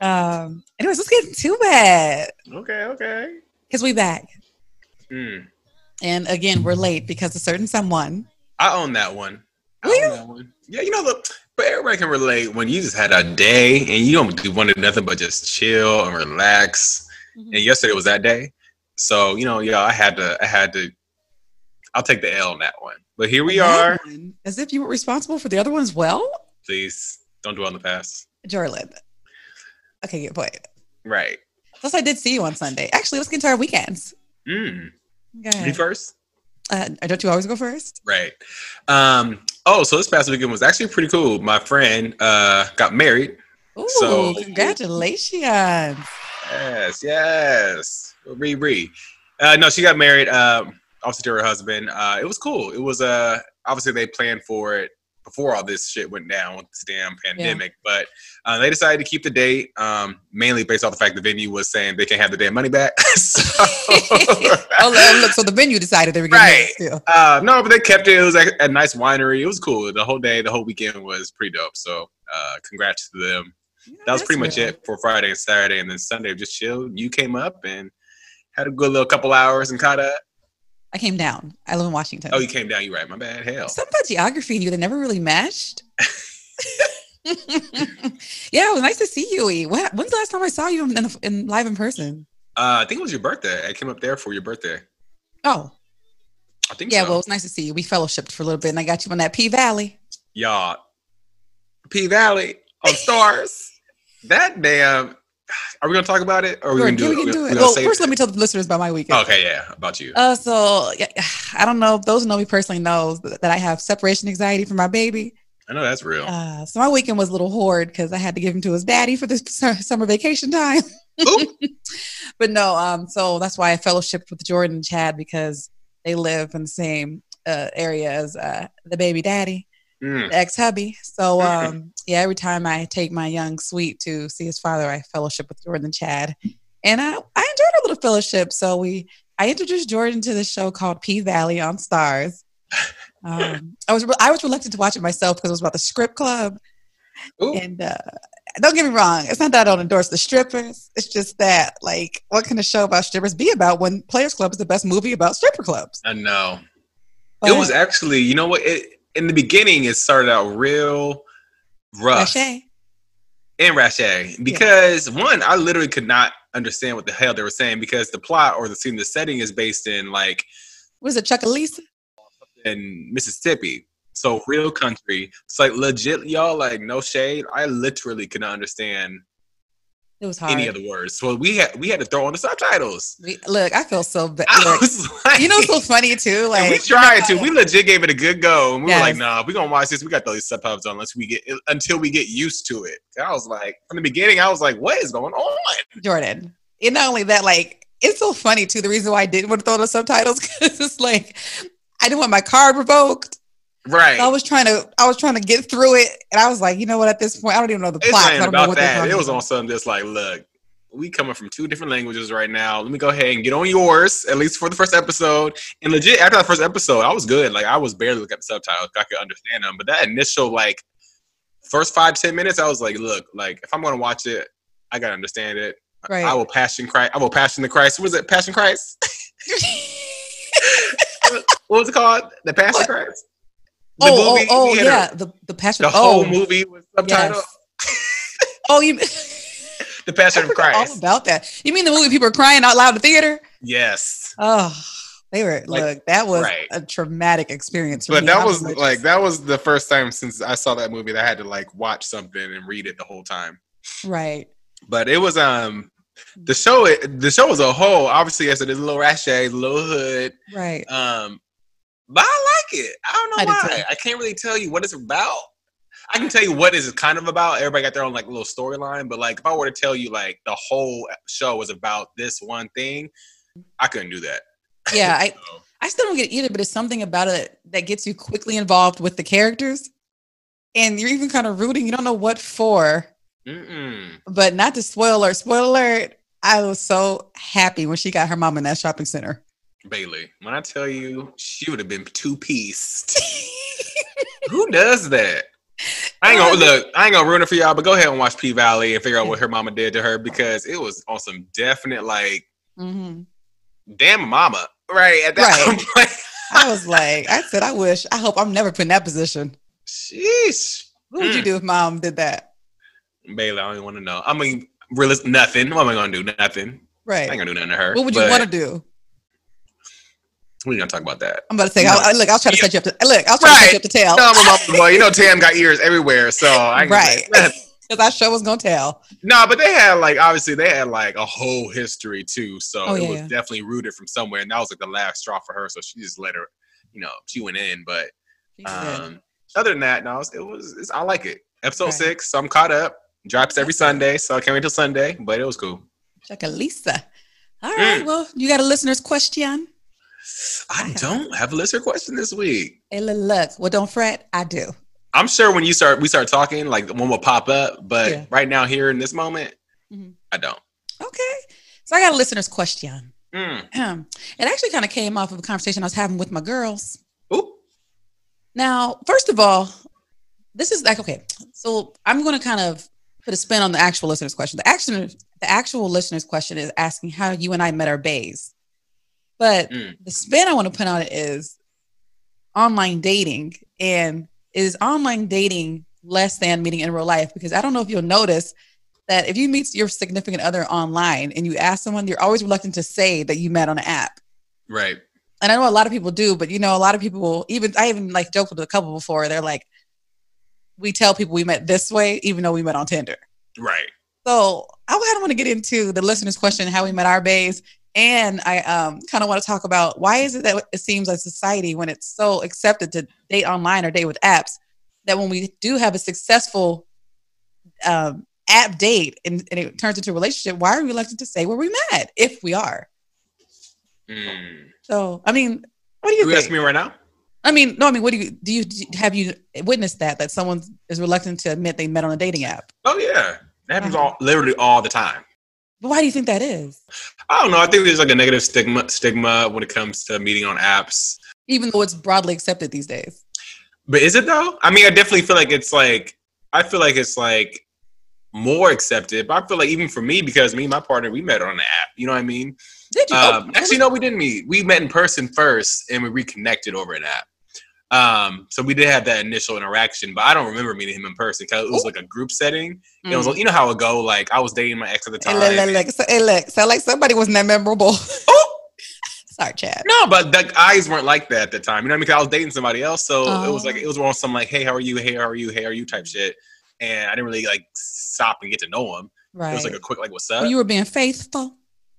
Um. Anyways, let's get into it Okay, okay. because we back, Mm. and again we're late because a certain someone. I own that one. I Will own you? that one. Yeah, you know, look, but everybody can relate when you just had a day and you don't do one of nothing but just chill and relax. And yesterday was that day. So, you know, yeah, I had to, I had to, I'll take the L on that one. But here we are. One, As if you were responsible for the other one as well, Please don't dwell on the past. Jordan. Okay, good point. Right. Plus, I did see you on Sunday. Actually, let's get into our weekends. Mm. Me Okay. first? Uh, don't you always go first? Right. Um, oh, so this past weekend was actually pretty cool. My friend uh, got married. Ooh, So- congratulations! Yes, yes. Riri. Uh, no, she got married. Um, obviously to her husband. Uh, it was cool. It was uh, obviously they planned for it before all this shit went down with this damn pandemic. But uh, they decided to keep the date, um, mainly based off the fact the venue was saying they can't have the damn money back. so, oh, look, look, so the venue decided they were getting Right. still. uh, no, but they kept it. It was like a nice winery. It was cool. The whole day, the whole weekend was pretty dope. So, uh, congrats to them. That was pretty much it for Friday and Saturday, and then Sunday just chilled. You came up and had a good little couple hours and caught up. I came down. I live in Washington. Oh, you came down. You're right? My bad. Hell. Something about geography and you that never really meshed. yeah, it was nice to see you. E. What, when's the last time I saw you in, in live in person? Uh, I think it was your birthday. I came up there for your birthday. Oh, I think yeah. so. Well, it was nice to see you. We fellowshipped for a little bit, and I got you on that P Valley. y'all. P Valley on Starz. that damn. Are we gonna talk about it, or are we Sure, gonna do we it? can do We it. Well, first, it? let me tell the listeners about my weekend. Okay, yeah, about you. Uh, so yeah, I don't know those who know me personally knows that I have separation anxiety from my baby. I know that's real. Uh, so my weekend was a little hoard because I had to give him to his daddy for this summer vacation time. But no, um, so that's why I fellowshipped with Jordan and Chad because they live in the same uh, area as uh, the baby daddy, Mm. ex hubby. So um, yeah, every time I take my young sweet to see his father, I fellowship with Jordan and Chad, and I I enjoyed our little fellowship. So we I introduced Jordan to this show called P Valley on Starz. Um, I was I was reluctant to watch it myself because it was about the script club, Ooh. and uh, don't get me wrong, it's not that I don't endorse the strippers. It's just that like, what can a show about strippers be about when Players Club is the best movie about stripper clubs? I know. But, it was actually, you know what? It, in the beginning, it started out real rough Lachey. and rache because one, I literally could not understand what the hell they were saying because the plot or the scene, the setting is based in like Was it Chucalissa? in Mississippi. So real country. It's like legit, y'all. Like no shade. I literally could not understand It was hard. any of the words. So we had we had to throw on the subtitles. We- look, I feel so bad. Like, you know, what's so funny too. Like we tried to. We legit gave it a good go, and we were like, Yes. "Nah, we gonna watch this. We got those subtitles on unless we get until we get used to it." And I was like, from the beginning, I was like, "What is going on?" Jordan. And not only that, like it's so funny too. The reason why I didn't want to throw the subtitles because it's like I didn't want my card revoked. Right? I was trying to, I was trying to get through it, and I was like, you know what? At this point, I don't even know the it's plot. not I don't know about that. It was on something just like, look, we coming from two different languages right now. Let me go ahead and get on yours, at least for the first episode. And legit, after that first episode, I was good. Like I was barely looking at the subtitles. I could understand them, but that initial like first five ten minutes, I was like, look, like if I'm gonna watch it, I gotta understand it. Right. I will passion Christ. I will passion the Christ. What was it? Passion Christ. what was it called? The Passion What? Christ. The oh, movie, oh, oh, yeah, a- the the passion. the oh, whole movie was subtitled. Yes. Oh, you. The Passion of Christ. all about that. You mean the movie people are crying out loud in the theater? yes. Oh, they were. Like, look, that was right. a traumatic experience. For But me. that I was like- that was the first time since I saw that movie that I had to like watch something and read it the whole time. right. But it was um the show it, the show as a whole obviously as it is a little rache, a little hood. Right. Um, but I like it. I don't know I why. I can't really tell you what it's about. I can tell you what it's kind of about. Everybody got their own like little storyline, but like if I were to tell you like the whole show was about this one thing, I couldn't do that. Yeah, I, I still don't get it either, but it's something about it that gets you quickly involved with the characters. And you're even kind of rooting, you don't know what for, mm-mm. but not to spoil alert. Spoiler alert. I was so happy when she got her mom in that shopping center. Bailey, when I tell you she would have been two pieced. Who does that? I ain't gonna look. I ain't gonna ruin it for y'all, but go ahead and watch P Valley and figure out what her mama did to her because it was on some definite like, hmm damn mama, right? At that Right. point, I was like, I said, I wish, I hope I'm never put in that position. sheesh, What would you Mm. do if mom did that? Bailey, I don't even want to know. I mean, really, nothing. What am I gonna do? Nothing. Right. I ain't gonna do nothing to her. What would you want to do? We ain't gonna talk about that. I'm about to say. I, I- look, I was trying to set you up to look. I was trying to set you up to tell No, I'm a mama's boy. You know, Tam got ears everywhere, so I right? Because I sure was gonna tell. No, but they had like obviously they had like a whole history too. So Oh, it yeah, was definitely rooted from somewhere, and that was like the last straw for her. So she just let her, you know, she went in. But um, other than that, no, it was, it was it's, I like it. Episode Right. six, so I'm caught up. Drops every Sunday, so I can't wait till Sunday. But it was cool. Chucalissa. All right. Mm. Well, you got a listener's question. I don't have a listener question this week. Hey, look. Well, don't fret. I do. I'm sure when you start we start talking, like one will pop up. But Yeah. right now, here in this moment, Mhm. I don't. Okay. So I got a listener's question. Mm. it actually kind of came off of a conversation I was having with my girls. Oop. Now, first of all, this is like okay. So I'm going to kind of put a spin on the actual listener's question. The actual the actual listener's question is asking how you and I met our bays, but Mm. the spin I want to put on it is online dating and is online dating less than meeting in real life because I don't know if you'll notice that if you meet your significant other online and you ask someone, you're always reluctant to say that you met on an app Right. and I know a lot of people do, but you know, a lot of people even I even like joked with a couple before. They're like, we tell people we met this way, even though we met on Tinder. Right. So I kind of want to get into the listener's question, how we met our bays. And I um, kind of want to talk about why is it that it seems like society, when it's so accepted to date online or date with apps, that when we do have a successful um, app date and, and it turns into a relationship, why are we reluctant to say where we met if we are? Mm. So, I mean, what do you You think? asking me right now? I mean, no, I mean, what do you do? You do you- have you witnessed that that someone is reluctant to admit they met on a dating app? Oh yeah, that happens Uh-huh. all literally all the time. But why do you think that is? I don't know. I think there's like a negative stigma stigma when it comes to meeting on apps. Even though it's broadly accepted these days. But is it though? I mean, I definitely feel like it's like I feel like it's like more accepted. But I feel like even for me, because me and my partner we met on the app. You know what I mean? Did you? Um, oh, actually, no, we didn't meet. We met in person first, and we reconnected over an app. Um, so we did have that initial interaction, but I don't remember meeting him in person because it was Ooh. like a group setting. mm. It was, like, you know how it go. Like I was dating my ex at the Hey, time. look, look, look. So, hey, look. Sound like somebody wasn't that memorable. Oh! Sorry, Chad. No, but the eyes weren't like that at the time. You know what I mean? Cause I was dating somebody else, so it was like Oh. it was on some like, "Hey, how are you? Hey, how are you? Hey, how are you?" type shit. And I didn't really like stop and get to know him. Right. It was like a quick like, "What's up?" Well, you were being faithful.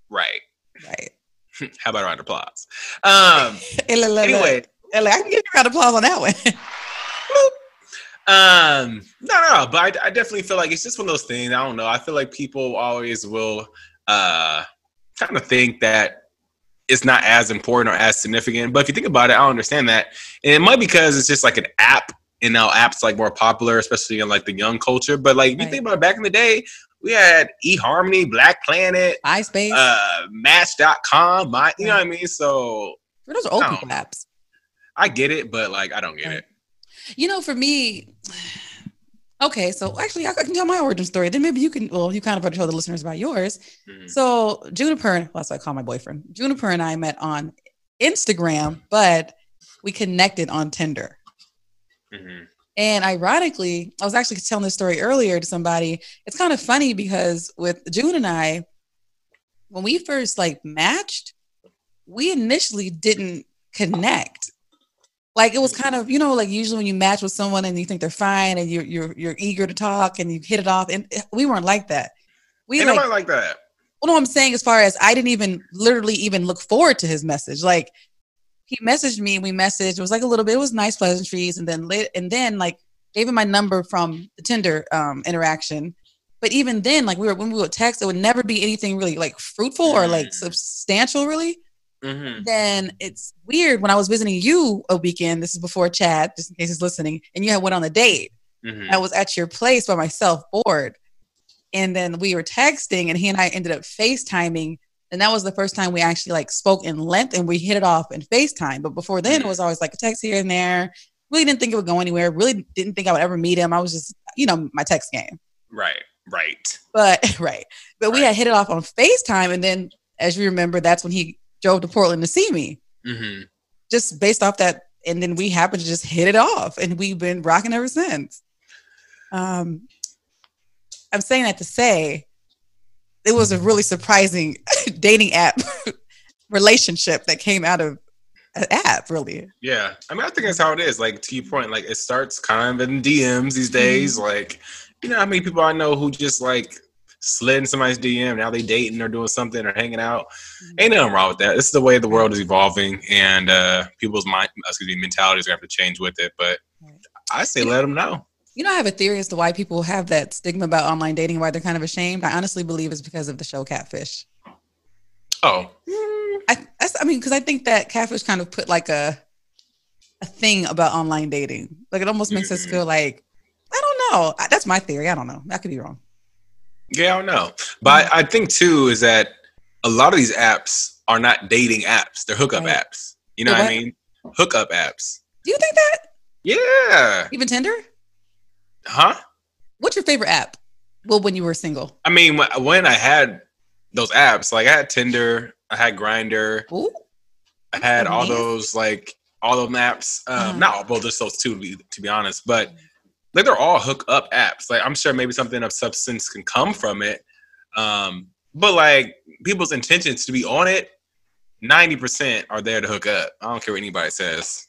right. Right. How about a round of applause? Um. Hey, look. anyway, Hey, look, I can give you a round of applause on that one. um, no, no, no, but I, I definitely feel like it's just one of those things. I don't know. I feel like people always will uh kind of think that it's not as important or as significant. But if you think about it, I don't understand that. And it might be because it's just like an app, and now apps like more popular, especially in like the young culture. But like if you Right. think about it, back in the day, we had eHarmony, Black Planet, MySpace. uh, Match.com, my you know what I mean? So Those are old people apps. I get it, but like I don't get it. You know, for me, okay, so actually, I can tell my origin story. Then maybe you can, well, you kind of already told the listeners about yours. Mhm. So, Juniper, well, that's what I call my boyfriend. Juniper and I met on Instagram, but we connected on Tinder. Mhm. And ironically, I was actually telling this story earlier to somebody. It's kind of funny because with June and I, when we first like matched, we initially didn't connect. Like it was kind of, you know, like usually when you match with someone and you think they're fine and you're you're you're eager to talk and you hit it off, and we weren't like that. We Ain't like like that. well, no, I'm saying as far as I didn't even literally even look forward to his message. Like he messaged me, and we messaged. It was like a little bit. It was nice pleasantries, and then lit, and then like gave him my number from the Tinder um, interaction. But even then, like we were when we would text, it would never be anything really like fruitful or like Mm. substantial, really. Mhm. Then it's weird when I was visiting you a weekend. This is before Chad, just in case he's listening, and you had went on a date. Mhm. I was at your place by myself, bored. And then we were texting, and he and I ended up FaceTiming. And that was the first time we actually like spoke in length and we hit it off in FaceTime. But before then, it was always like a text here and there. Really didn't think it would go anywhere. Really didn't think I would ever meet him. I was just, you know, my text game. Right. Right. But right. But we had hit it off on FaceTime. And then as you remember, that's when he drove to Portland to see me. hmm Just based off that. And then we happened to just hit it off. And we've been rocking ever since. Um I'm saying that to say it was a really surprising dating app relationship that came out of an app, really. Yeah. I mean, I think that's how it is. Like to your point, like it starts kind of in DMs these days. Like, you know how many people I know who just like slid in somebody's DM, now they dating or doing something or hanging out. Ain't nothing wrong with that. This is the way the world is evolving and uh people's mind excuse me, mentalities are gonna have to change with it. But I say let them know. You know, I have a theory as to why people have that stigma about online dating, why they're kind of ashamed. I honestly believe it's because of the show Catfish. Oh. I, that's, I mean, because I think that Catfish kind of put like a a thing about online dating. Like it almost makes us Mhm. feel like I don't know. I, that's my theory. I don't know. I could be wrong. Yeah, I don't know. But I think too is that a lot of these apps are not dating apps. They're hookup Right. apps. You know They're what I mean? Hookup apps. Do you think that? Yeah. Even Tinder? Huh? What's your favorite app? Well, when you were single. I mean, when I had those apps, like I had Tinder, I had Grindr, Ooh. I had all those like all those apps. Um, Uh-huh. Not all, well, just those two to be, to be honest, but like they're all hook up apps. Like I'm sure maybe something of substance can come from it, um, but like people's intentions to be on it, ninety percent are there to hook up. I don't care what anybody says.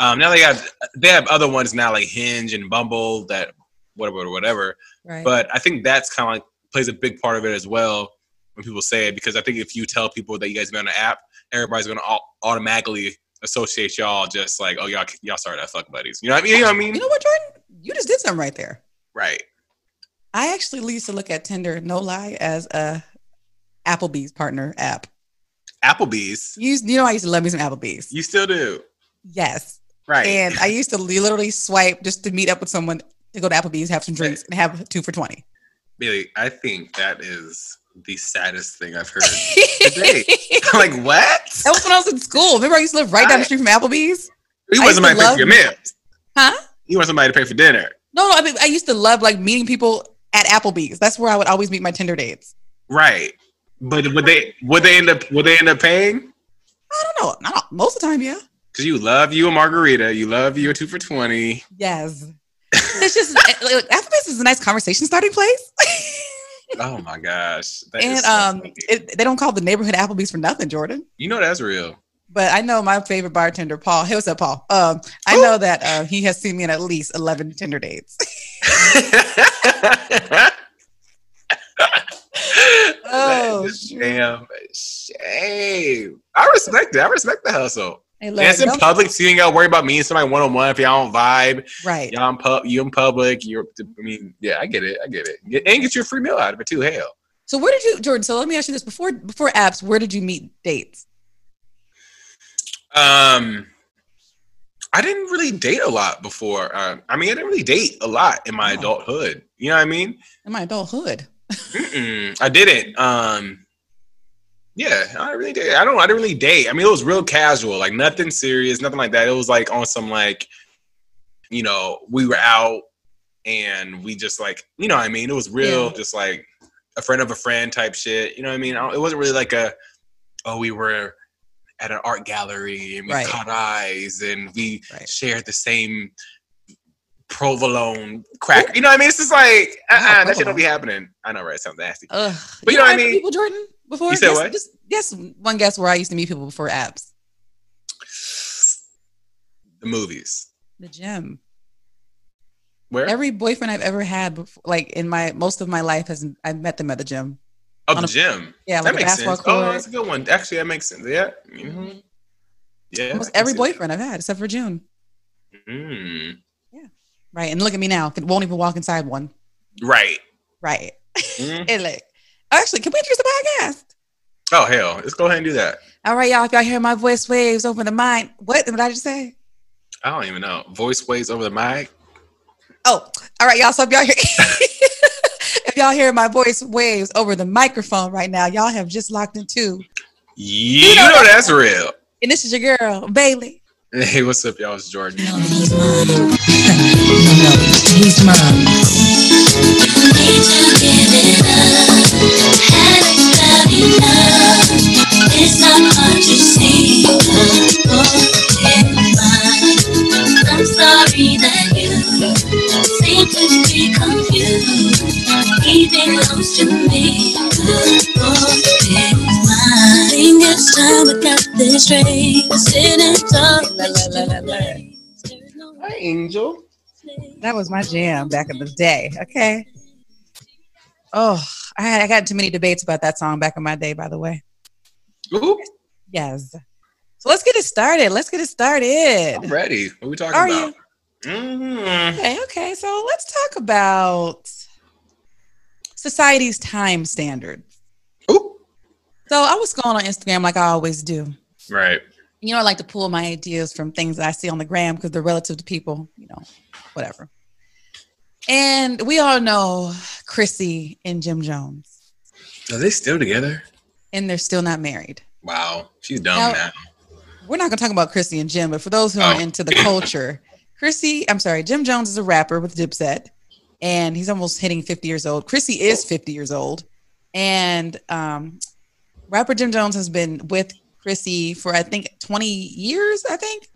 Um, now they have they have other ones now like Hinge and Bumble that whatever whatever. Right. But I think that's kind of like plays a big part of it as well when people say it because I think if you tell people that you guys been on an app, everybody's gonna automatically associate y'all just like oh y'all y'all started at fuck buddies. You know what I mean? You know what I mean? you know what, Jordan? You just did something right there. right. I actually used to look at Tinder, no lie, as a Applebee's partner app. Applebee's. You, you know, I used to love me some Applebee's. You still do. yes. Right. And I used to literally swipe just to meet up with someone to go to Applebee's, have some drinks, and have two for 20. Billy, I think that is the saddest thing I've heard today. I'm like, what? That was when I was in school. Remember, I used to live right down the street from Applebee's. You I want used to to pay for your meals. Huh? You want somebody to pay for dinner. No, no. I mean, I used to love like meeting people at Applebee's. That's where I would always meet my Tinder dates. Right. But would they would they end up would they end up paying? I don't know. Not most of the time, yeah. Because you love you a margarita, you love you a two for twenty. Yes. It's just eh, like, Applebee's is a nice conversation starting place. Oh my gosh. And so um, it, they don't call the neighborhood Applebee's for nothing, Jordan. you know that's real. But I know my favorite bartender, Paul. Hey, what's up, Paul? Um, I know that uh, he has seen me in at least eleven Tinder dates. Oh, damn shame. I respect it. I respect the hustle. It's in public, so you ain't gotta worry about meeting somebody one on one if y'all don't vibe. right? Y'all in pub, you in public. You're. I mean, yeah, I get it. I get it. And get your free meal out of it too. Hell. So where did you, Jordan? So let me ask you this: before before apps, where did you meet dates? Um, I didn't really date a lot before. Uh, I mean, I didn't really date a lot in my Oh. adulthood. You know what I mean? In my adulthood. I didn't. Um, yeah, I really did. I don't. I didn't really date. I mean, it was real casual, like nothing serious, nothing like that. It was like on some like, you know, we were out and we just like, you know, what I mean, it was real, Yeah. just like a friend of a friend type shit. You know what I mean? It wasn't really like a, oh, we were at an art gallery and we Right. caught eyes and we Right. shared the same provolone cracker. You know what I mean? It's just like, uh, Wow, uh that shit don't be happening. I know, right? Sounds nasty. Ugh. But you know what I mean? People, Jordan, before You said Guess- what? Just guess one guess where I used to meet people before apps. The movies. The gym. Where? Every boyfriend I've ever had, before, like in my most of my life, has I met them at the gym. oh, the a- gym. Yeah, that like a makes basketball sense. Oh, court. that's a good one. Actually, that makes sense. Yeah. Mhm. Yeah. Almost every boyfriend I've had, except for June. Mm. Right, and look at me now. Won't even walk inside one. Right. Right. Mhm. And like, actually, can we introduce the podcast? Oh hell, let's go ahead and do that. All right, y'all. If y'all hear my voice waves over the mic, what did I just say? I don't even know. Voice waves over the mic. Oh, all right, y'all. So if y'all hear, if y'all hear my voice waves over the microphone right now, y'all have just locked into. You, know know, that- that's real. And this is your girl Bailey. Hey, what's up, y'all? It's Jordan. No, he's mine. no, no, he's mine. Angel. That was my jam back in the day. Okay. Oh, I, had, I got too many debates about that song back in my day, by the way. Ooh, Yes. So let's get it started. Let's get it started. I'm ready. What are we talking Are about? Mm. Okay, okay. So let's talk about society's time standards. Ooh, So I was going on Instagram like I always do. right. You know, I like to pull my ideas from things that I see on the gram because they're relative to people, you know, whatever. And we all know Chrissy and Jim Jones, Are they still together? and they're still not married. Wow, she's dumb Now- now. We're not going to talk about Chrissy and Jim, but for those who are Oh. into the culture, Chrissy, I'm sorry, Jim Jones is a rapper with Dipset, and he's almost hitting 50 years old. Chrissy is 50 years old, and um, rapper Jim Jones has been with Chrissy for I think 20 years. I think,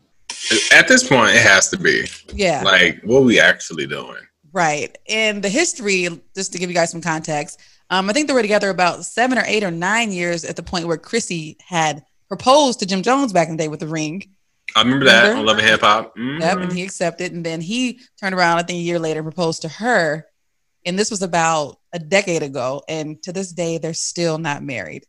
At this point, it has to be yeah, like, what we actually doing? Right. And the history, just to give you guys some context, um, I think they were together about seven or eight or nine years at the point where Chrissy had proposed to Jim Jones back in the day with the ring. I remember that on Love and Hip Hop. Mhm. Yep, and he accepted, and then he turned around. I think a year later, and proposed to her, and this was about a decade ago. And to this day, they're still not married.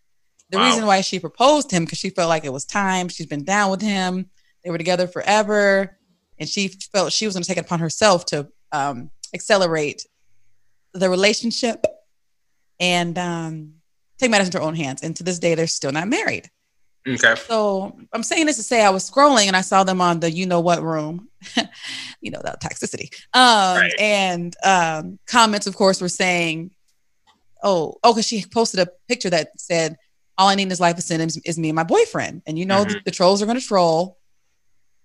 The Wow. reason why she proposed to him because she felt like it was time. She's been down with him. They were together forever, and she felt she was going to take it upon herself to um, accelerate the relationship and um, take matters into her own hands. And to this day, they're still not married. Okay. So I'm saying this to say I was scrolling and I saw them on the you know what room, you know that toxicity. Um, Right. and um, comments, of course, were saying, "Oh, oh," because she posted a picture that said, "All I need in this life is, is, is me and my boyfriend." And you know the, the trolls are going to troll,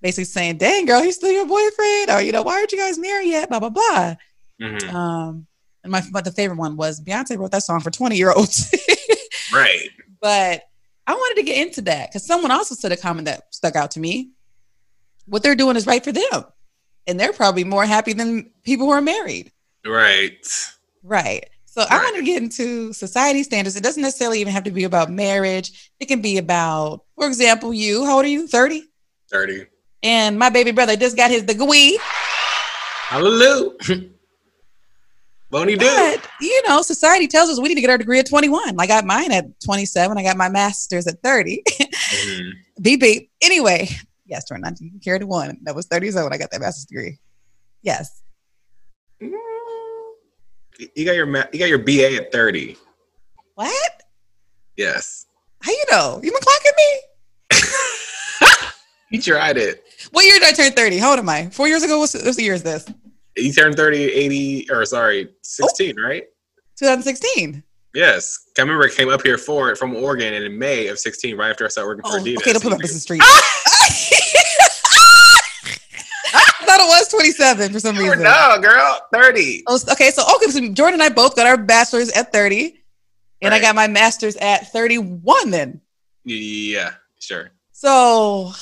basically saying, "Dang, girl, he's still your boyfriend," or you know, "Why aren't you guys married yet?" Blah blah blah. Mhm. Um, and my but the favorite one was Beyonce wrote that song for 20 year olds. Right. but I wanted to get into that because someone also said a comment that stuck out to me. What they're doing is right for them, and they're probably more happy than people who are married. Right. Right. So I want to get into society standards. It doesn't necessarily even have to be about marriage. It can be about, for example, you. How old are you? 30? 30. And my baby brother just got his degree. Hallelujah. Won't he do? But you know, society tells us we need to get our degree at 21. I got mine at 27. I got my master's at 30. Mhm. beep beep. Anyway, yes, Jordan, I you carried one. That was 30 years old. I got that master's degree. Yes. You got your ma- you got your BA at 30. What? Yes. How you know? You been clocking me? You tried it. What year did I turn 30? How old am I? Four years ago? What's, the year is this? You turned 30, 80, or sorry, 16, right? 2016. Yes. I remember I came up here for it from Oregon and in May of 16, right after I started working for Oh, Adidas. okay, don't put up the street. I thought it was 27 for some You reason. No, girl, 30. Oh, okay, so okay, so Jordan and I both got our bachelor's at 30, and I got my master's at 31 then. Yeah, sure. So,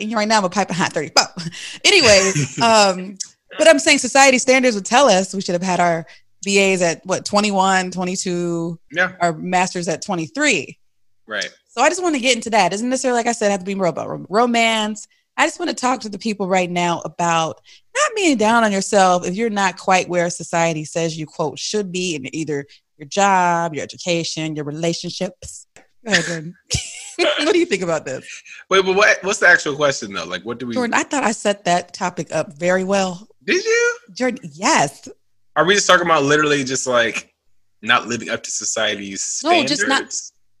right now I'm a pipe hot 30. But anyways, um, but I'm saying society standards would tell us we should have had our BAs at what 21, 22, Yeah, our masters at 23. right. So I just want to get into that. It doesn't necessarily, like I said, have to be more about romance. I just want to talk to the people right now about not being down on yourself if you're not quite where society says you quote should be in either your job, your education, your relationships. Go ahead. what do you think about this? Wait, but what? What's the actual question though? Like, what do we? Jordan, I thought I set that topic up very well. Did you? Jordan, yes. Are we just talking about literally just like not living up to society's standards? No, just not-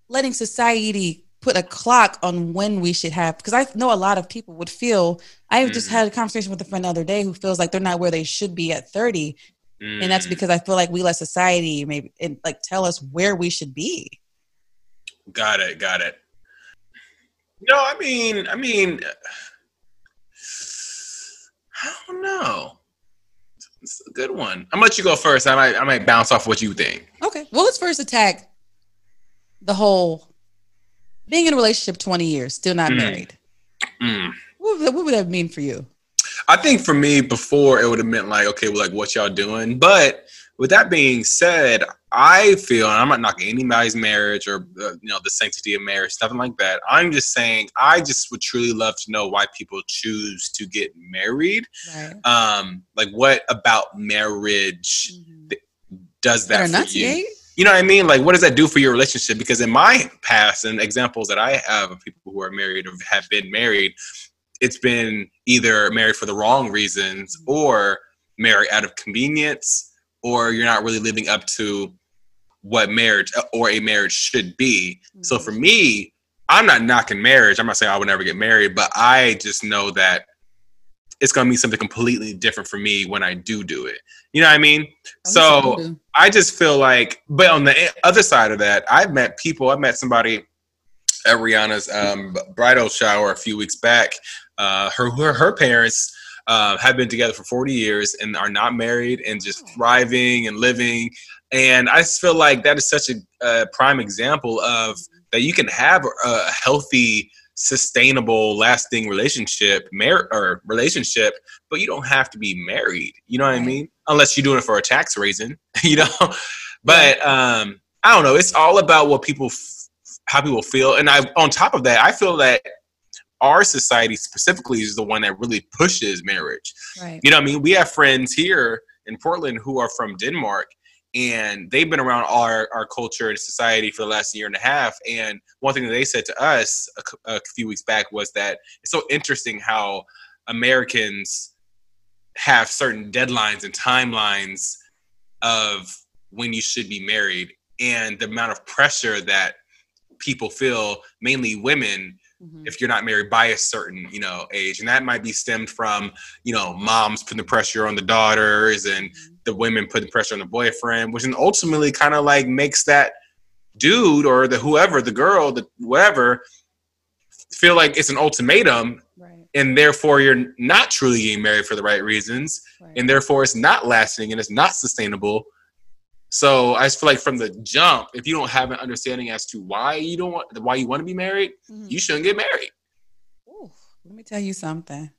Letting society put a clock on when we should have, because I know a lot of people would feel. I just Mhm. had a conversation with a friend the other day who feels like they're not where they should be at 30. And that's Mm, because I feel like we let society maybe and like tell us where we should be. got it, got it. No, I mean, I mean, I don't know. It's a good one. I'm gonna let you go first. I might I might bounce off what you think. Okay. Well, let's first attack the whole being in a relationship 20 years, still not Mm. married. Mm. What would, that, what would that mean for you? I think for me before it would have meant like, okay, well, like what y'all doing? But with that being said, I feel, and I'm not knocking anybody's marriage or uh, you know the sanctity of marriage, nothing like that. I'm just saying, I just would truly love to know why people choose to get married. Right. Um, like what about marriage does that for you? You know what I mean? Like, what does that do for your relationship? Because in my past and examples that I have of people who are married or have been married, it's been either married for the wrong reasons or married out of convenience, or you're not really living up to what marriage or a marriage should be. So Mm-hmm. for me, I'm not knocking marriage. I'm not saying I would never get married, but I just know that it's going to be something completely different for me when I do do it. You know what I mean? So I just feel like, but on the other side of that, I've met people. I met somebody at Rihanna's um, bridal shower a few weeks back. Uh, her her, her parents uh, have been together for 40 years and are not married and just thriving and living. And I just feel like that is such a, a prime example of that you can have a healthy, sustainable, lasting relationship, mar- or relationship, but you don't have to be married. You know what I mean? Unless you're doing it for a tax reason, you know. But um, I don't know. It's all about what people, f- how people feel. And I, on top of that, I feel that our society specifically is the one that really pushes marriage. Right. You know what I mean? We have friends here in Portland who are from Denmark and they've been around our, our culture and society for the last year and a half. And one thing that they said to us a, a few weeks back was that it's so interesting how Americans have certain deadlines and timelines of when you should be married and the amount of pressure that people feel, mainly women, Mhm. if you're not married by a certain you know age and that might be stemmed from you know moms putting the pressure on the daughters and the women putting pressure on the boyfriend which then ultimately kind of like makes that dude or the whoever the girl the whatever feel like it's an ultimatum Right. and therefore you're not truly getting married for the right reasons Right. and therefore it's not lasting and it's not sustainable so i just feel like from the jump if you don't have an understanding as to why you don't want why you want to be married Mhm. you shouldn't get married Ooh, let me tell you something.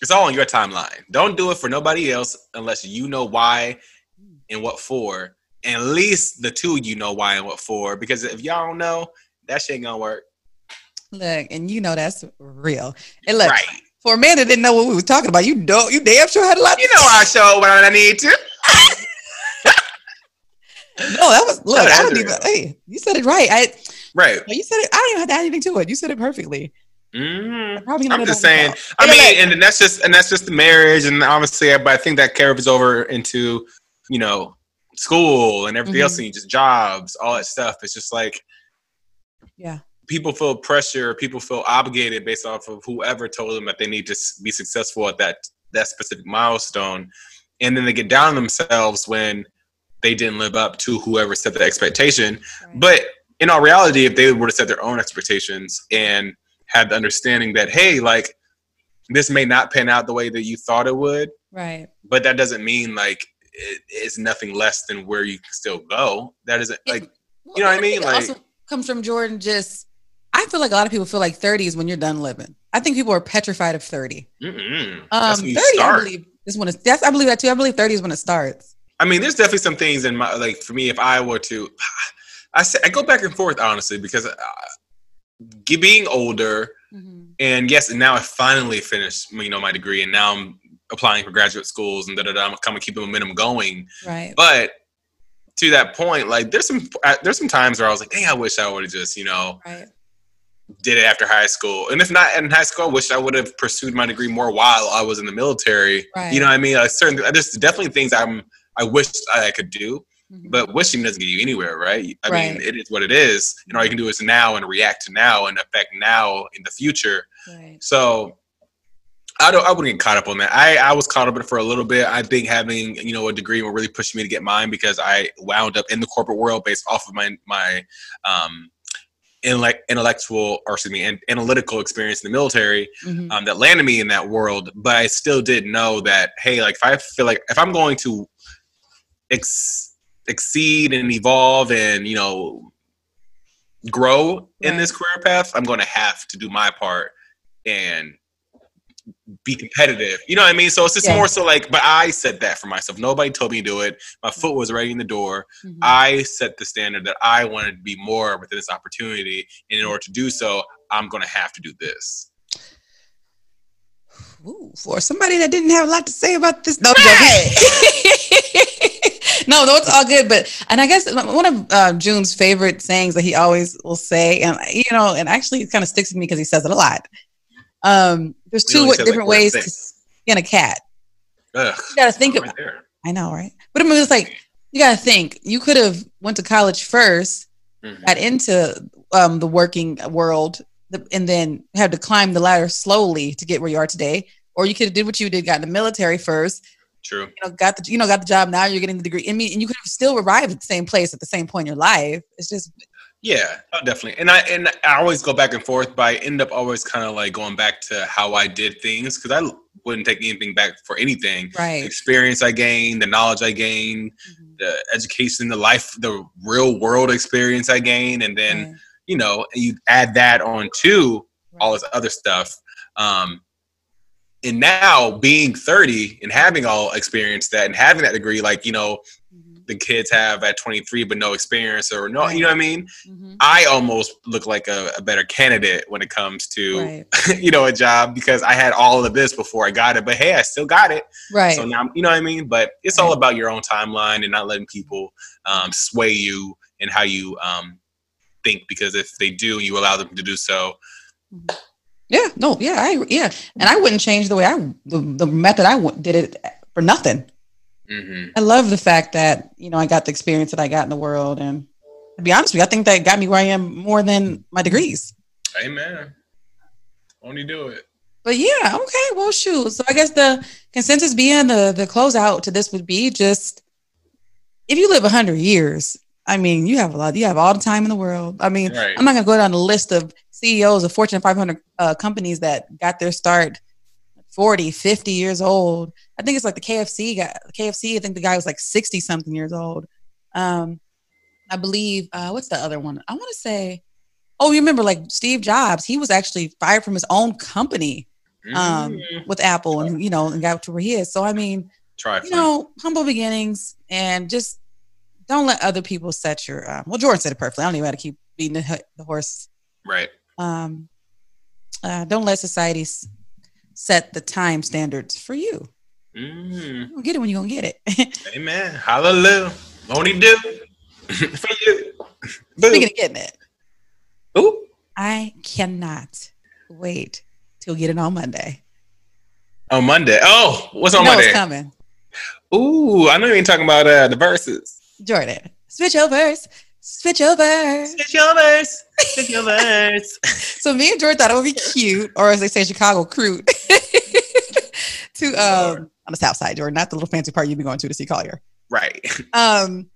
It's all on your timeline. Don't do it for nobody else unless you know why and what for. And at least the two you know why and what for. Because if y'all don't know, that shit ain't gonna work. Look, and you know that's real. And look, right. for a man that didn't know what we was talking about, you don't, you damn sure had a lot. You know I show when I need to. No, that was look. No, I don't even. Hey, you said it right. I Right. you said it. I don't even have to add anything to it. You said it perfectly. Hmm I'm probably gonna I'm go just saying. and I mean, look. and that's just and that's just the marriage, and obviously, but I think that carries over into you know school and everything else, Mhm. and just jobs, all that stuff. It's just like Yeah. people feel pressure people feel obligated based off of whoever told them that they need to be successful at that that specific milestone and then they get down on themselves when they didn't live up to whoever set the expectation Right. but in all reality if they were to set their own expectations and had the understanding that hey like this may not pan out the way that you thought it would Right. but that doesn't mean like it is nothing less than where you can still go that isn't like Well, You know what I mean? it Like- also comes from Jordan. Just I feel like a lot of people feel like 30 is when you're done living. I think people are petrified of 30. mm-mm. Um, you 30, I believe is when it's. That's I believe that too. I believe 30 is when it starts. I mean, there's definitely some things in my like for me. If I were to, I say I go back and forth honestly because being older and yes, and now I finally finished you know my degree and now I'm applying for graduate schools and da da da. I'm kind of keeping the momentum going. Right. But to that point, like there's some uh, there's some times where I was like, dang, I wish I would have just you know Right. did it after high school. And if not in high school, I wish I would have pursued my degree more while I was in the military. Right. You know what I mean? Like certain there's definitely things I'm I wish I could do. Mhm. But wishing doesn't get you anywhere, right? I Right. mean, it is what it is, and all you can do is now and react to now and affect now in the future. right. So, I don't. I wouldn't get caught up on that. I I was caught up in it for a little bit. I think having you know a degree will really push me to get mine because I wound up in the corporate world based off of my my um intellectual or excuse me, analytical experience in the military Mhm. um, that landed me in that world. But I still did know that hey, like if I feel like if I'm going to ex- exceed and evolve and you know grow in this career path, I'm going to have to do my part and be competitive. You know what I mean? So it's just Yeah. more so like, but I said that for myself. Nobody told me to do it. My foot was already in the door. Mhm. I set the standard that I wanted to be more within this opportunity. And in order to do so, I'm going to have to do this. Ooh, for somebody that didn't have a lot to say about this. No. no, no, it's all good. But and I guess one of uh, June's favorite sayings that he always will say, and you know, and actually it kind of sticks with me because he says it a lot. Um, there's two wa- said, like, different ways to skin a cat. Ugh, You got to think right about. there. I know, right? But I mean, it's like you got to think. You could have went to college first, Mhm. got into um, the working world, and then had to climb the ladder slowly to get where you are today. Or you could have did what you did, got in the military first, True. you know, got the you know got the job. Now you're getting the degree. I mean, and you could have still arrived at the same place at the same point in your life. It's just Yeah, oh, definitely. And I and I always go back and forth, but I end up always kind of like going back to how I did things because I wouldn't take anything back for anything. The right. experience I gained, the knowledge I gained, the education, the life, the real world experience I gained, and then Right. you know you add that on to all this other stuff. Um, and now being 30 and having all experienced that and having that degree, like you know Mhm. the kids have at 23 but no experience or no, Right. you know what I mean. Mhm. I almost look like a, a better candidate when it comes to Right. you know a job because I had all of this before I got it. But hey, I still got it. Right. So now you know what I mean. But it's all about your own timeline and not letting people um, sway you and how you um, think. Because if they do, you allow them to do so. Yeah, no, yeah, I yeah, and I wouldn't change the way I the, the method I w- did it for nothing. hmm I love the fact that you know I got the experience that I got in the world, and to be honest with you, I think that got me where I am more than my degrees. Amen. Only do it. But yeah, okay, well, shoot. So I guess the consensus being the the closeout to this would be just if you live hundred years, I mean, you have a lot. You have all the time in the world. I mean, Right. I'm not gonna go down the list of CEOs of Fortune 500 uh, companies that got their start 40, 50 years old. I think it's like the KFC guy. KFC. I think the guy was like 60 something years old. Um, I believe. Uh, what's the other one? I want to say. Oh, you remember like Steve Jobs? He was actually fired from his own company um, Mhm. with Apple, and you know, and got to where he is. So I mean, Try. you know, humble beginnings, and just don't let other people set your. Uh, well, Jordan said it perfectly. I don't even have to keep beating the, the horse. right. Um, uh, don't let society set the time standards for you. Mm. You're get it when you're gonna get it. Amen. Hallelujah. Only do for you. Boo. Speaking of getting it, Ooh. I cannot wait till get it on Monday. On Monday. Oh, what's You on know Monday? it's coming. Ooh, I know you ain't talking about uh, the Verzuz. Jordan, switch overs, switch over. Switch your. Switch your. So me and Jordan thought it would be cute, or as they say in Chicago, crude. to um on the south side, Jordan, not the little fancy part you'd be going to to see Collier. right. Um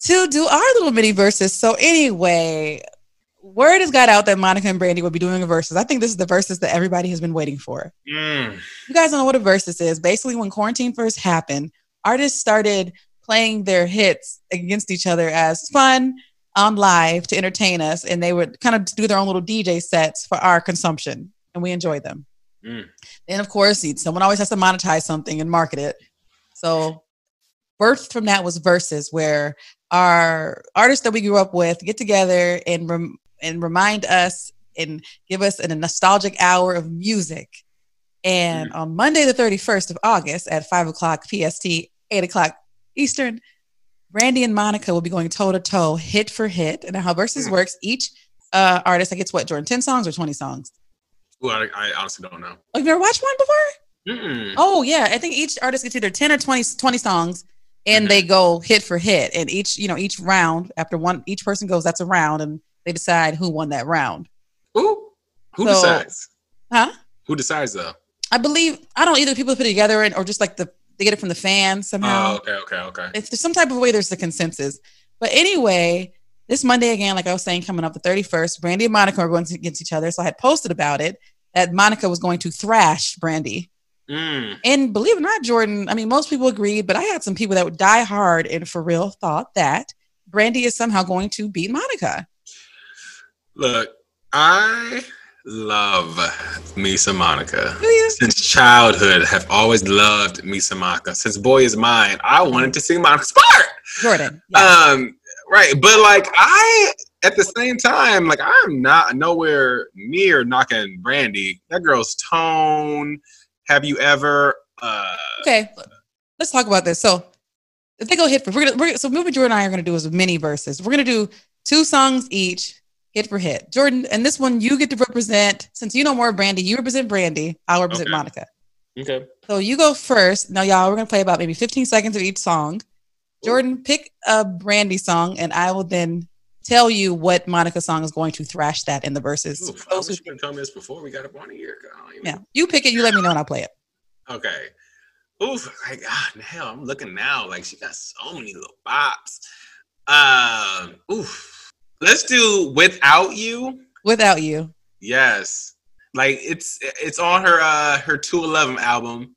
to do our little mini Verzuz. So anyway, word has got out that Monica and Brandy will be doing a Verzuz. I think this is the Verzuz that everybody has been waiting for. Mm. You guys don't know what a Verzuz is. Basically, when quarantine first happened, artists started playing their hits against each other as fun on live to entertain us, and they would kind of do their own little DJ sets for our consumption, and we enjoyed them. Mm. Then, of course, someone always has to monetize something and market it. So, birth from that was Verzuz, where our artists that we grew up with get together and rem- and remind us and give us a nostalgic hour of music. And on Monday, the 31st of August at 5 o'clock PST, 8 o'clock Eastern, Brandy and Monica will be going toe to toe, hit for hit. And how Verzuz Mm. works, each uh, artist, I gets what, Jordan, 10 songs or 20 songs? Ooh, I, I honestly don't know. Oh, you've never watched one before? Mm. Oh, yeah. I think each artist gets either 10 or 20, 20 songs and they go hit for hit. And each, you know, each round, after one, each person goes, that's a round, and they decide who won that round. Ooh. Who So- decides? Huh? Who decides though? I believe, I don't either people put it together and, or just like the, they get it from the fans somehow. Oh, okay, okay, okay. if there's some type of way there's the consensus but anyway this Monday again, like I was saying, coming up the 31st, Brandy and Monica are going against each other. So I had posted about it that Monica was going to thrash Brandy. Mm. And believe it or not, Jordan, I mean, most people agreed, but I had some people that would die hard and for real thought that Brandy is somehow going to beat Monica. Look, I love me some Monica. Do? Since childhood, have always loved me some Monica. Since Boy Is Mine, I wanted to see Monica's part. Jordan. yes. Um, right, but like I, at the same time, like I'm not nowhere near knocking Brandy. That girl's tone. Have you ever? Uh, okay, let's talk about this. So if they go hit for, we're gonna, we're, so movie Jordan and I are gonna do is mini Verzuz. We're gonna do two songs each, hit for hit. Jordan, and this one you get to represent. Since you know more of Brandy, you represent Brandy. I'll represent Okay. Monica. okay. So you go first. Now, y'all, we're gonna play about maybe 15 seconds of each song. Jordan, pick a Brandy song, and I will then tell you what Monica song is going to thrash that in the Verzuz. Oof, I wish you tell me this before we got up on a year ago. Even- yeah, you pick it. You let me know, and I'll play it. Okay. Oof, like ah, hell, I'm looking now. Like she got so many little bops. Um, oof. Let's do without you. Without you, Yes. Like it's it's on her uh her 211 album.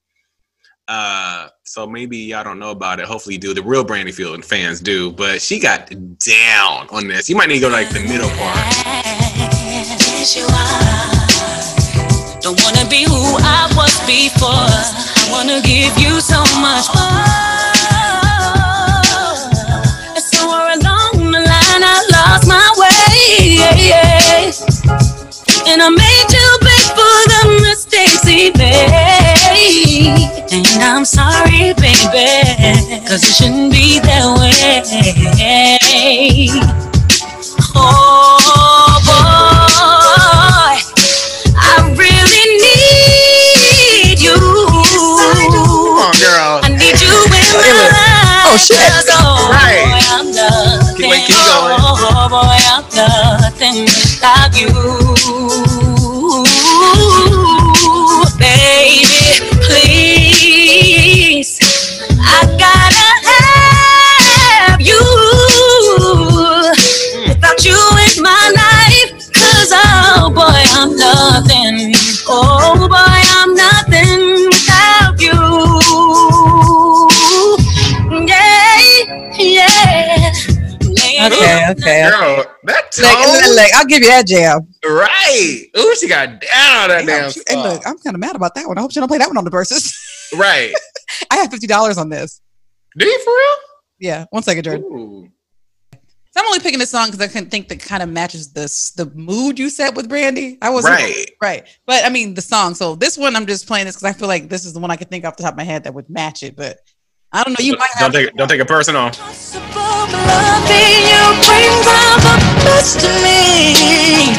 Uh so maybe y'all don't know about it. Hopefully you do. The real Brandy Field fans do, but she got down on this. You might need to go to like the middle part. Yes, you are. Don't wanna be who I was before. I wanna give you so much more. Way. And I made you pay for the mistakes he made. And I'm sorry, baby, cause it shouldn't be that way. Oh boy, I really need you. Come on, girl. I need you in my life. Oh, shit. Oh, Right. Nothing you. Okay, okay. Girl, that tone. Look, look, look, I'll give you that jam. Right. Ooh, she got down on that damn Damn, and look, I'm kind of mad about that one. I hope she don't play that one on the Verzuz. Right. I have fifty dollars on this. Do you for real? Yeah, one second, Jordan. Ooh. So I'm only picking this song because I couldn't think that kind of matches this the mood you set with Brandy. I wasn't Right. right, but I mean the song. So this one, I'm just playing this because I feel like this is the one I could think off the top of my head that would match it. But I don't know. You might Don't have. take don't take it personal. Loving you brings out the best in me,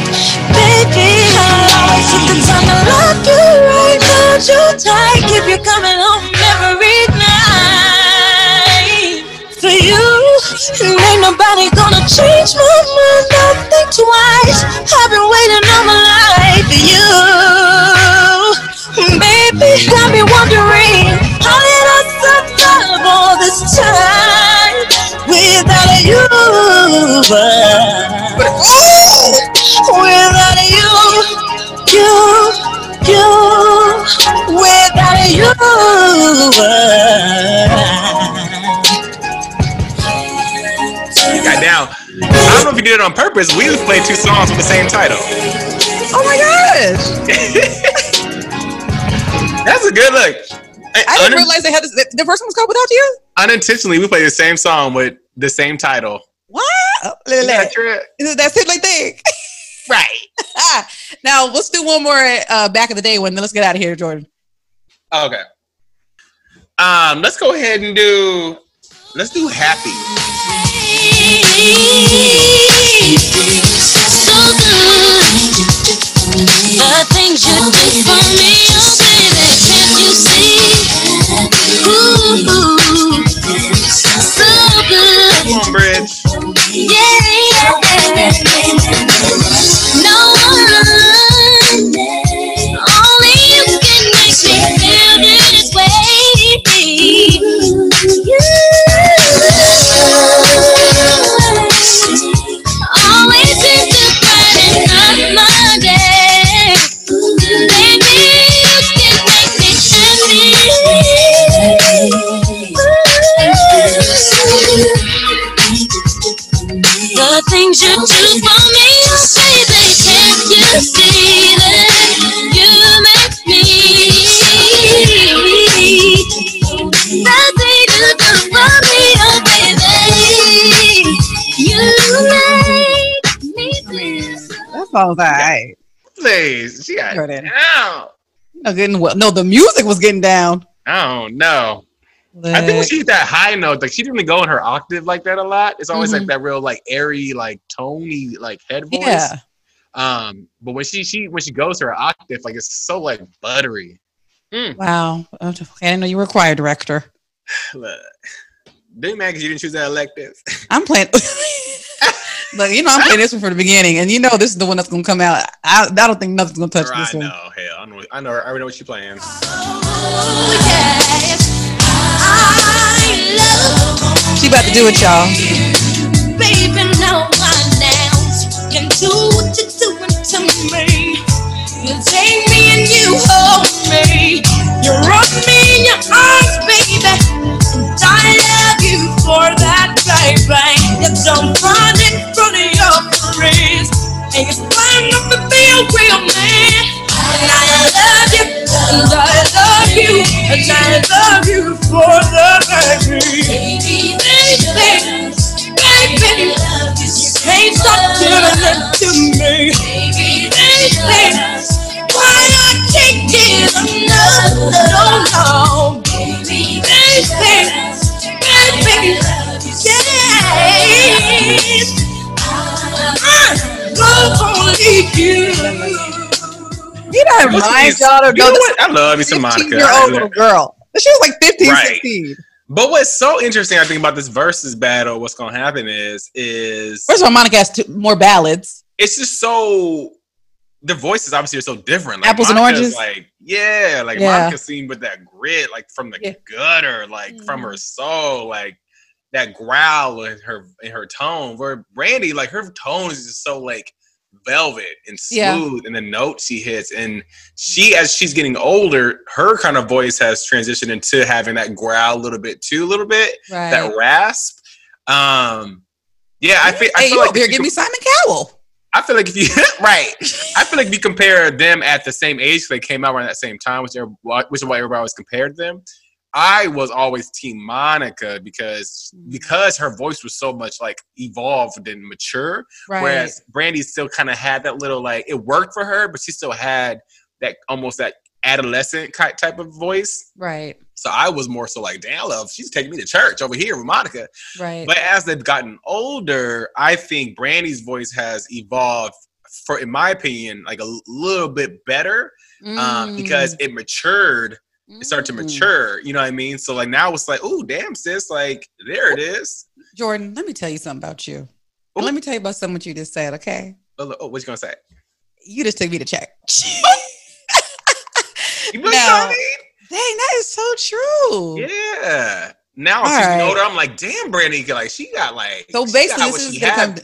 baby. I always take the time to love you right, hold you tight, keep you coming home every night. For you, and ain't nobody gonna change my mind. Don't think twice. I've been waiting all my life for you, baby. Got me wondering Without you, you, you, without you. You got down. I don't know if you did it on purpose. We just played two songs with the same title. Oh my gosh! That's a good look. I didn't Un- realize they had this. The the first one was called "Without You." unintentionally, we played the same song with the same title. What? Oh, look at that that. it that Sidley thing? Right. now let's do one more uh, back of the day one. Then let's get out of here, Jordan. Okay. Um, let's go ahead and do. Let's do happy. So good. The things you do for me, oh baby, can't you see? Ooh, so good. Come on, Bridge. Yeah, That song's alright. Please, she got Jordan. down. No, getting well. No, the music was getting down. Oh no. Like. I think when she hit that high note, like she didn't go in her octave like that a lot. It's always like Mhm. that real like airy, like tony, like head voice. yeah. Um, but when she she when she goes to her octave, like it's so like buttery. Wow. I didn't know you were a choir director. Look, Big you didn't choose that elective. I'm playing. Look, you know I'm playing this one from the beginning, and you know this is the one that's gonna come out. I, I don't think nothing's gonna touch I this one. know, hell, I know, I know, I already know what you're playing. She about to do it, y'all. Baby, no one else can do what you're doing to me. You take me and you hold me. Know, daughter You know goes what? I love me some Monica. year old little girl. She was like 15, Right. 16. But what's so interesting, I think, about this Verzuz battle, what's going to happen is, is First of all, Monica has two, more ballads. it's just so their voices obviously are so different. Like Apples and Monica's oranges? Like yeah, like Yeah. Monica seen with that grit, like from the Yeah. gutter, like from her soul, like that growl in her in her tone. Where Brandy, like her tone is just so like velvet and Yeah. smooth, and the notes she hits, and she as she's getting older, her kind of voice has transitioned into having that growl a little bit too, a little bit Right. that rasp. Um, yeah, I feel. I feel like here give me Simon Cowell. I feel like if you right, I feel like if you compare them at the same age, they came out around that same time, which which is why everybody always compared them. I was always Team Monica because Mm. because her voice was so much like evolved and mature, Right. whereas Brandy still kind of had that little like it worked for her, but she still had that almost that adolescent type of voice. right. So I was more so like, damn, love, she's taking me to church over here with Monica. Right. But as they've gotten older, I think Brandy's voice has evolved, for in my opinion, like a little bit better um, because it matured. It started to Mm. mature. You know what I mean? So like now it's like, oh damn, sis, like there it is. Jordan, let me tell you something about you. Let me tell you about something you just said, okay? Oh, oh, what you gonna say? You just took me to check. You know Now- what I Dang, that is so true. Yeah. Now All she's right. older. I'm like, damn, Brandy, like she got like. So basically, this is gonna come.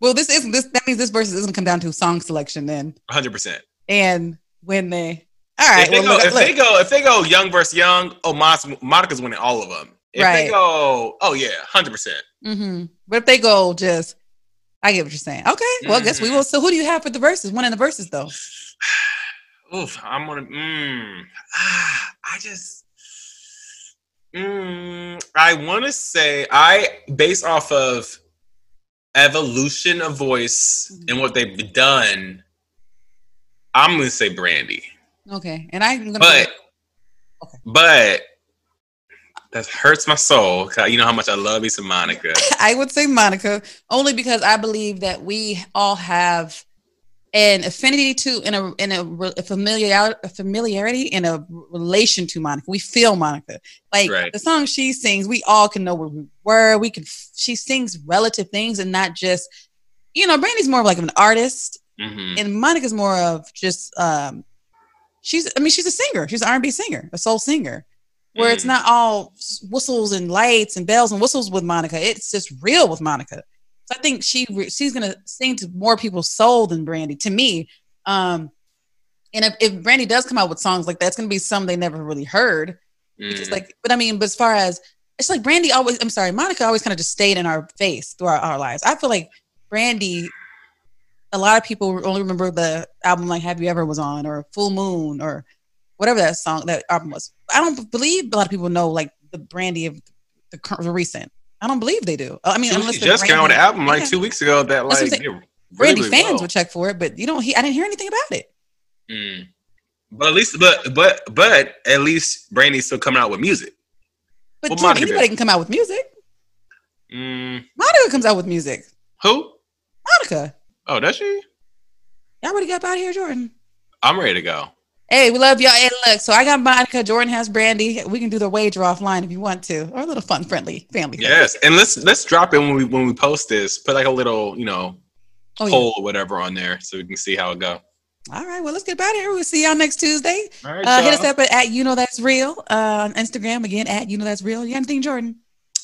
Well, this isn't this. That means this verse is gonna come down to song selection then, 100. percent and when they. All right. if they, well, go, look, if look. they go, if they go young versus young, oh, Mon- Monica's winning all of them. If Right. they go, oh yeah, hundred percent. Mm-hmm. But if they go just, I get what you're saying. Okay. Well, I guess we Mhm. will. So who do you have for the Verzuz? One in the Verzuz though. Oof, I'm gonna. Mm, ah, I just. Mm, I want to say I based off of evolution of voice Mhm. and what they've done. I'm gonna say Brandy, Okay. And I'm gonna. but Okay. but that hurts my soul. 'cause You know how much I love you, Monica. I would say Monica only because I believe that we all have an affinity to in a in a, a familiar a familiarity in a relation to Monica. We feel Monica. Like Right. the song she sings, we all can know where we were. We can she sings relative things and not just you know, Brandy's more of like an artist hmm and Monica's more of just um she's I mean she's a singer. She's an R&B singer, a soul singer. Where it's Mm. not all whistles and lights and bells and whistles with Monica. It's just real with Monica. So I think she she's gonna sing to more people's soul than Brandy. To me, um, and if, if Brandy does come out with songs like that, it's gonna be some they never really heard. Mm. like, but I mean, but as far as it's like Brandy always, I'm sorry, Monica always kind of just stayed in our face throughout our lives. I feel like Brandy, a lot of people only remember the album like Have You Ever was on or Full Moon or whatever that song that album was. I don't believe a lot of people know like the Brandy of the, the recent. I don't believe they do. I mean, She unless they're just came out an album like two weeks ago that That's what I'm like really, Brandy fans well. would check for it, but you don't. He, I didn't hear anything about it. Mm. But at least, but but but at least Brandy's still coming out with music. But Jordan, Monica anybody did? can come out with music. Mm. Monica comes out with music. Who? Monica, Oh, does she? y'all ready to get up out of here, Jordan? I'm ready to go. Hey, we love y'all. Hey, look, so I got Monica. Jordan has Brandy. We can do the wager offline if you want to, or a little fun, friendly family. thing. Yes, and let's let's drop it when we when we post this. Put like a little you know Oh, yeah. poll or whatever on there so we can see how it go. All right. Well, let's get out of here. We'll see y'all next Tuesday. All right, Uh, hit us up at, at you know that's real uh, on Instagram again at you know that's real. You got anything, Jordan?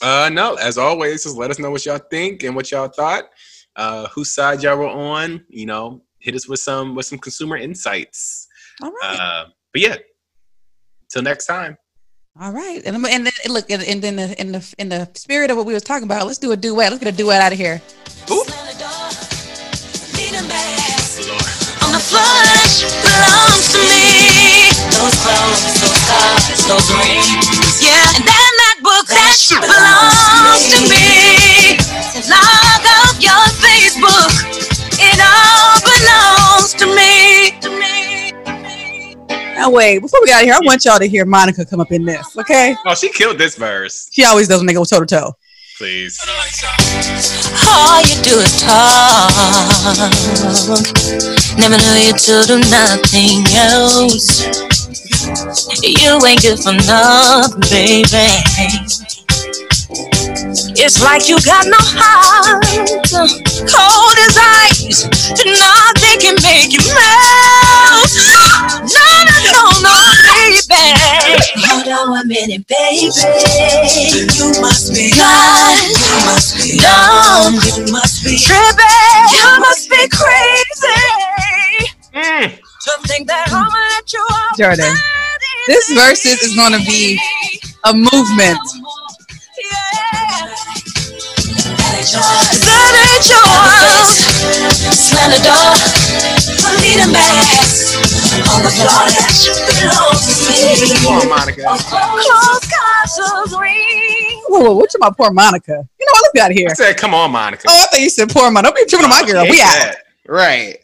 Uh, no, as always, just let us know what y'all think and what y'all thought. Uh, whose side y'all were on. You know, hit us with some with some consumer insights. All right. Uh, but yeah, till next time. All right. And, and then look, and, and then the, in the in the spirit of what we was talking about, let's do a duet. Let's get a duet out of here. Ooh. On the flush belongs to me. Those clothes, those cars, those rings. Yeah, and that MacBook that belongs to me. Log me. Now wait, before we get out of here, I want y'all to hear Monica come up in this. Okay. Oh, she killed this verse. She always does when they go toe to toe. Please. All you do is talk. Never knew you to do nothing else. You ain't good for nothing, baby. It's like you got no heart, cold as ice. Nothing can make you melt. Hold on a minute, baby. You must be God. You must be dumb. You must be tripping. You must be crazy. Mm. To that I'm you. Jordan, this easy. Verzuz is gonna be A movement. That ain't yours. Slam the door. Lead them back. On the floor that you to me. Come on, Monica. Close castles ring. Whoa, whoa, what you about poor Monica? You know what? Get out here. I said, come on, Monica. Oh, I thought you said poor Monica. Don't be tripping on my girl. We out. that. Right.